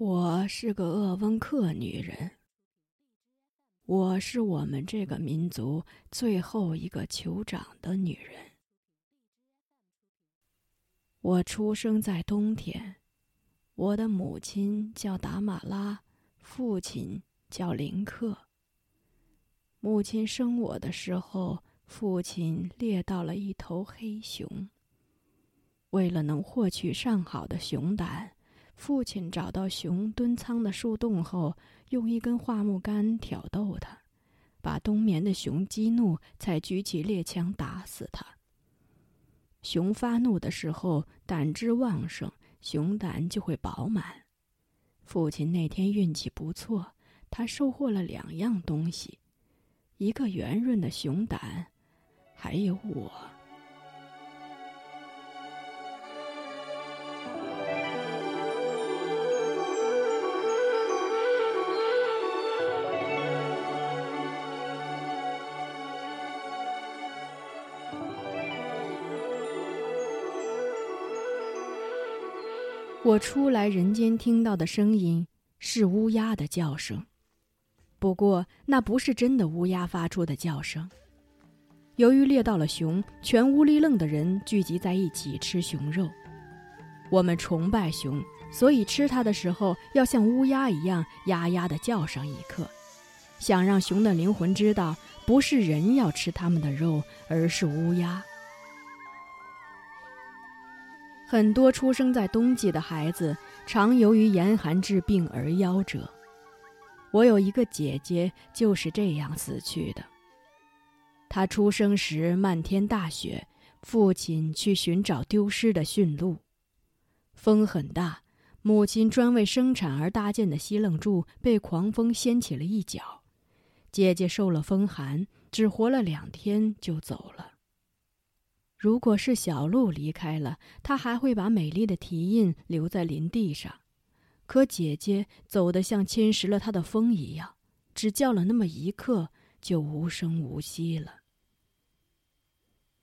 我是个鄂温克女人。我是我们这个民族最后一个酋长的女人。我出生在冬天，我的母亲叫达玛拉，父亲叫林克。母亲生我的时候，父亲猎到了一头黑熊。为了能获取上好的熊胆。父亲找到熊蹲仓的树洞后，用一根桦木杆挑逗它，把冬眠的熊激怒，才举起猎枪打死它。熊发怒的时候，胆汁旺盛，熊胆就会饱满。父亲那天运气不错，他收获了两样东西：一个圆润的熊胆，还有我。我出来人间听到的声音是乌鸦的叫声，不过那不是真的乌鸦发出的叫声。由于猎到了熊，全乌里楞的人聚集在一起吃熊肉。我们崇拜熊，所以吃它的时候要像乌鸦一样呀呀的叫上一刻，想让熊的灵魂知道，不是人要吃它们的肉，而是乌鸦。很多出生在冬季的孩子，常由于严寒致病而夭折。我有一个姐姐就是这样死去的。她出生时漫天大雪，父亲去寻找丢失的驯鹿。风很大，母亲专为生产而搭建的西楞柱被狂风掀起了一角，姐姐受了风寒，只活了两天就走了。如果是小鹿离开了，它还会把美丽的蹄印留在林地上。可姐姐走得像侵蚀了它的风一样，只叫了那么一刻，就无声无息了。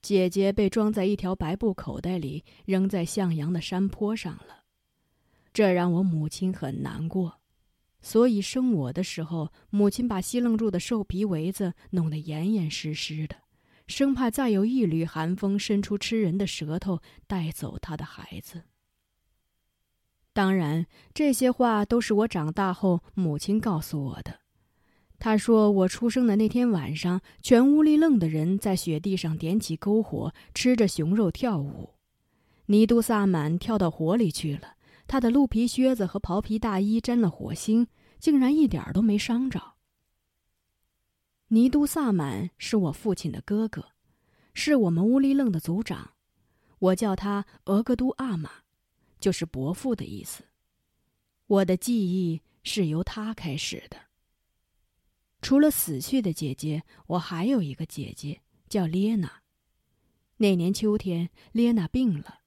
姐姐被装在一条白布口袋里，扔在向阳的山坡上了。这让我母亲很难过，所以生我的时候，母亲把西楞柱的兽皮围子弄得严严实实的。生怕再有一缕寒风伸出吃人的舌头带走他的孩子。当然，这些话都是我长大后母亲告诉我的。她说，我出生的那天晚上，全乌里楞的人在雪地上点起篝火，吃着熊肉跳舞。尼都萨满跳到火里去了，他的鹿皮靴子和袍皮大衣沾了火星，竟然一点都没伤着。尼都萨满是我父亲的哥哥，是我们乌里楞的族长。我叫他额格都阿玛，就是伯父的意思。我的记忆是由他开始的。除了死去的姐姐，我还有一个姐姐叫列娜。那年秋天，列娜病了，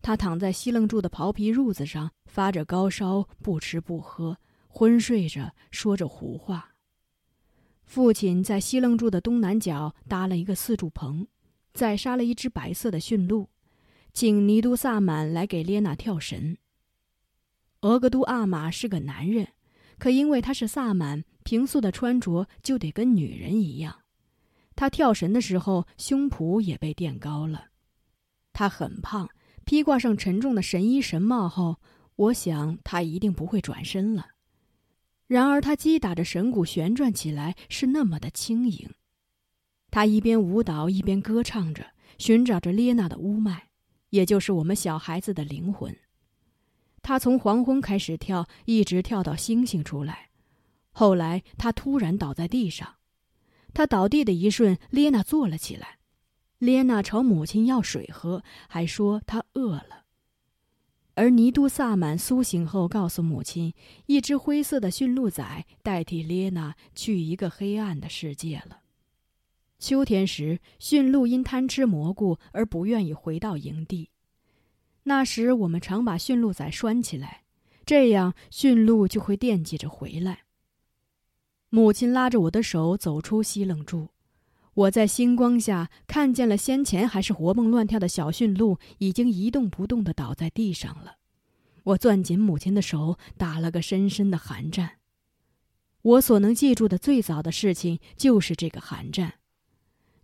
她躺在西楞柱的袍皮褥子上，发着高烧，不吃不喝，昏睡着，说着胡话。父亲在西楞柱的东南角搭了一个四柱棚，再杀了一只白色的驯鹿，请尼都萨满来给列娜跳神。额格都阿玛是个男人，可因为他是萨满，平素的穿着就得跟女人一样。他跳神的时候，胸脯也被垫高了。他很胖，披挂上沉重的神衣神帽后，我想他一定不会转身了。然而，他击打着神鼓旋转起来，是那么的轻盈。他一边舞蹈，一边歌唱着，寻找着列娜的乌麦，也就是我们小孩子的灵魂。他从黄昏开始跳，一直跳到星星出来。后来，他突然倒在地上。他倒地的一瞬，列娜坐了起来。列娜朝母亲要水喝，还说她饿了。而尼都萨满苏醒后，告诉母亲，一只灰色的驯鹿仔代替列娜去一个黑暗的世界了。秋天时，驯鹿因贪吃蘑菇而不愿意回到营地。那时，我们常把驯鹿仔拴起来，这样驯鹿就会惦记着回来。母亲拉着我的手走出西冷柱。我在星光下看见了先前还是活蹦乱跳的小驯鹿，已经一动不动地倒在地上了。我攥紧母亲的手，打了个深深的寒战。我所能记住的最早的事情就是这个寒战。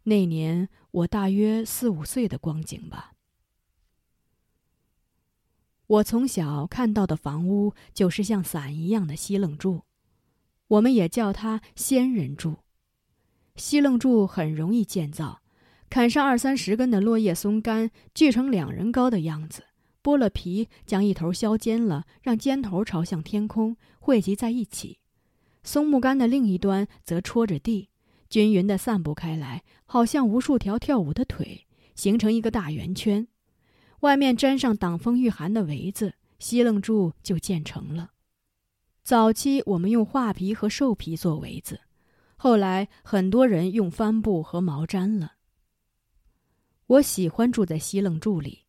那年我大约四五岁的光景吧。我从小看到的房屋就是像伞一样的西楞柱，我们也叫它仙人柱。西楞柱很容易建造，砍上二三十根的落叶松干，锯成两人高的样子，剥了皮，将一头削尖了，让尖头朝向天空，汇集在一起。松木杆的另一端则戳着地，均匀地散布开来，好像无数条跳舞的腿，形成一个大圆圈。外面粘上挡风御寒的围子，西楞柱就建成了。早期我们用画皮和兽皮做围子。后来，很多人用帆布和毛毡了。我喜欢住在西楞柱里，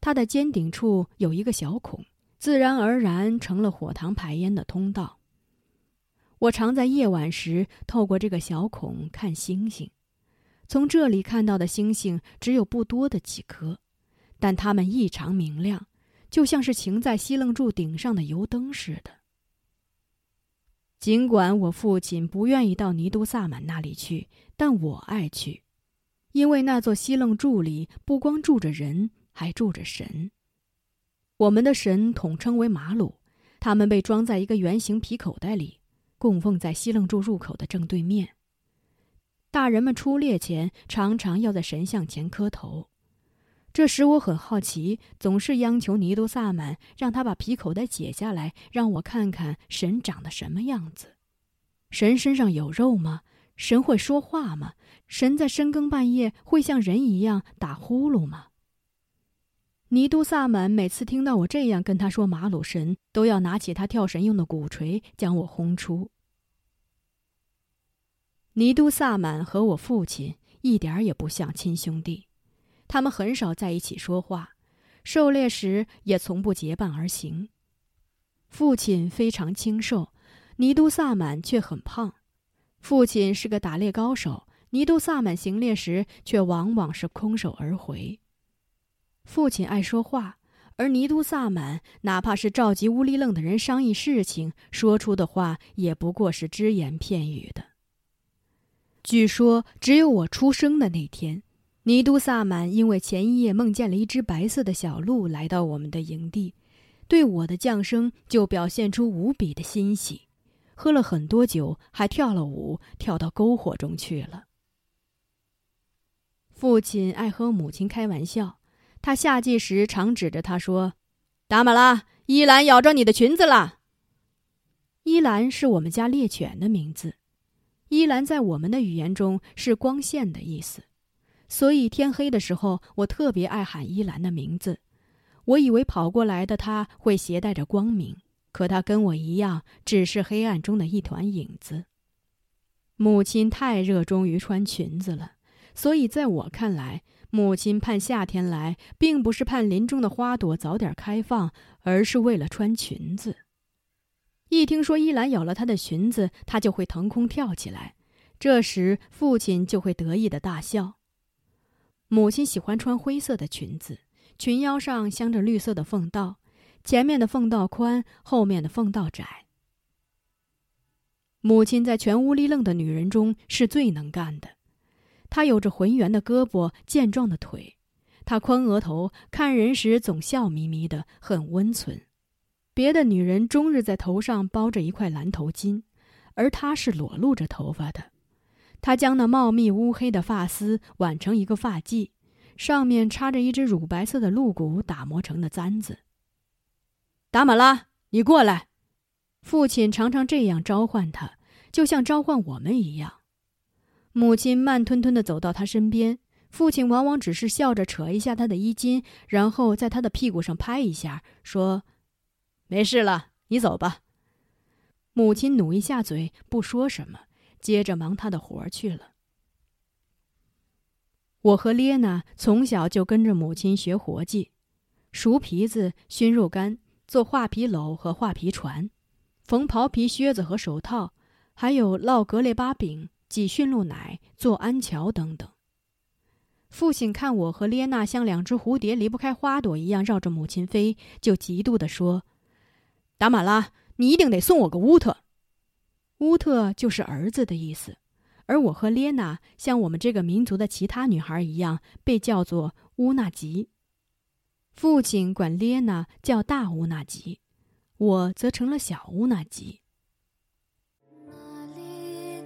它的尖顶处有一个小孔，自然而然成了火塘排烟的通道。我常在夜晚时透过这个小孔看星星，从这里看到的星星只有不多的几颗，但它们异常明亮，就像是擎在西楞柱顶上的油灯似的。尽管我父亲不愿意到尼都萨满那里去，但我爱去，因为那座西楞柱里不光住着人，还住着神。我们的神统称为马鲁，他们被装在一个圆形皮口袋里，供奉在西楞柱入口的正对面。大人们出猎前常常要在神像前磕头。这使我很好奇，总是央求尼都萨满让他把皮口袋解下来，让我看看神长得什么样子。神身上有肉吗？神会说话吗？神在深更半夜会像人一样打呼噜吗？尼都萨满每次听到我这样跟他说，马鲁神都要拿起他跳神用的鼓槌将我轰出。尼都萨满和我父亲一点也不像亲兄弟。他们很少在一起说话，狩猎时也从不结伴而行。父亲非常清瘦，尼都萨满却很胖。父亲是个打猎高手，尼都萨满行猎时却往往是空手而回。父亲爱说话，而尼都萨满哪怕是召集乌里楞的人商议事情，说出的话也不过是只言片语的。据说，只有我出生的那天。尼都萨满因为前一夜梦见了一只白色的小鹿来到我们的营地，对我的降生就表现出无比的欣喜，喝了很多酒，还跳了舞，跳到篝火中去了。父亲爱和母亲开玩笑，他夏季时常指着他说：“达玛拉，伊兰咬着你的裙子了。”伊兰是我们家猎犬的名字，伊兰在我们的语言中是光线的意思。所以天黑的时候，我特别爱喊依兰的名字。我以为跑过来的他会携带着光明，可他跟我一样，只是黑暗中的一团影子。母亲太热衷于穿裙子了，所以在我看来，母亲盼夏天来，并不是盼林中的花朵早点开放，而是为了穿裙子。一听说依兰咬了他的裙子，他就会腾空跳起来，这时父亲就会得意的大笑。母亲喜欢穿灰色的裙子，裙腰上镶着绿色的缝道，前面的缝道宽，后面的缝道窄。母亲在全屋里愣的女人中是最能干的，她有着浑圆的胳膊、健壮的腿，她宽额头，看人时总笑眯眯的，很温存。别的女人终日在头上包着一块蓝头巾，而她是裸露着头发的。他将那茂密乌黑的发丝挽成一个发髻，上面插着一只乳白色的鹿骨打磨成的簪子。达玛拉，你过来！父亲常常这样召唤他，就像召唤我们一样。母亲慢吞吞地走到他身边，父亲往往只是笑着扯一下他的衣襟，然后在他的屁股上拍一下，说：“没事了，你走吧。”母亲努一下嘴，不说什么。接着忙他的活儿去了。我和列娜从小就跟着母亲学活计：熟皮子、熏肉干、做画皮篓和画皮船、缝袍皮靴子和手套，还有烙格列巴饼、挤驯鹿奶、做安桥等等。父亲看我和列娜像两只蝴蝶离不开花朵一样绕着母亲飞，就嫉妒地说：“达马拉，你一定得送我个乌特。乌特就是儿子的意思，而我和列娜像我们这个民族的其他女孩一样，被叫做乌纳吉。父亲管列娜叫大乌纳吉，我则成了小乌纳吉。那里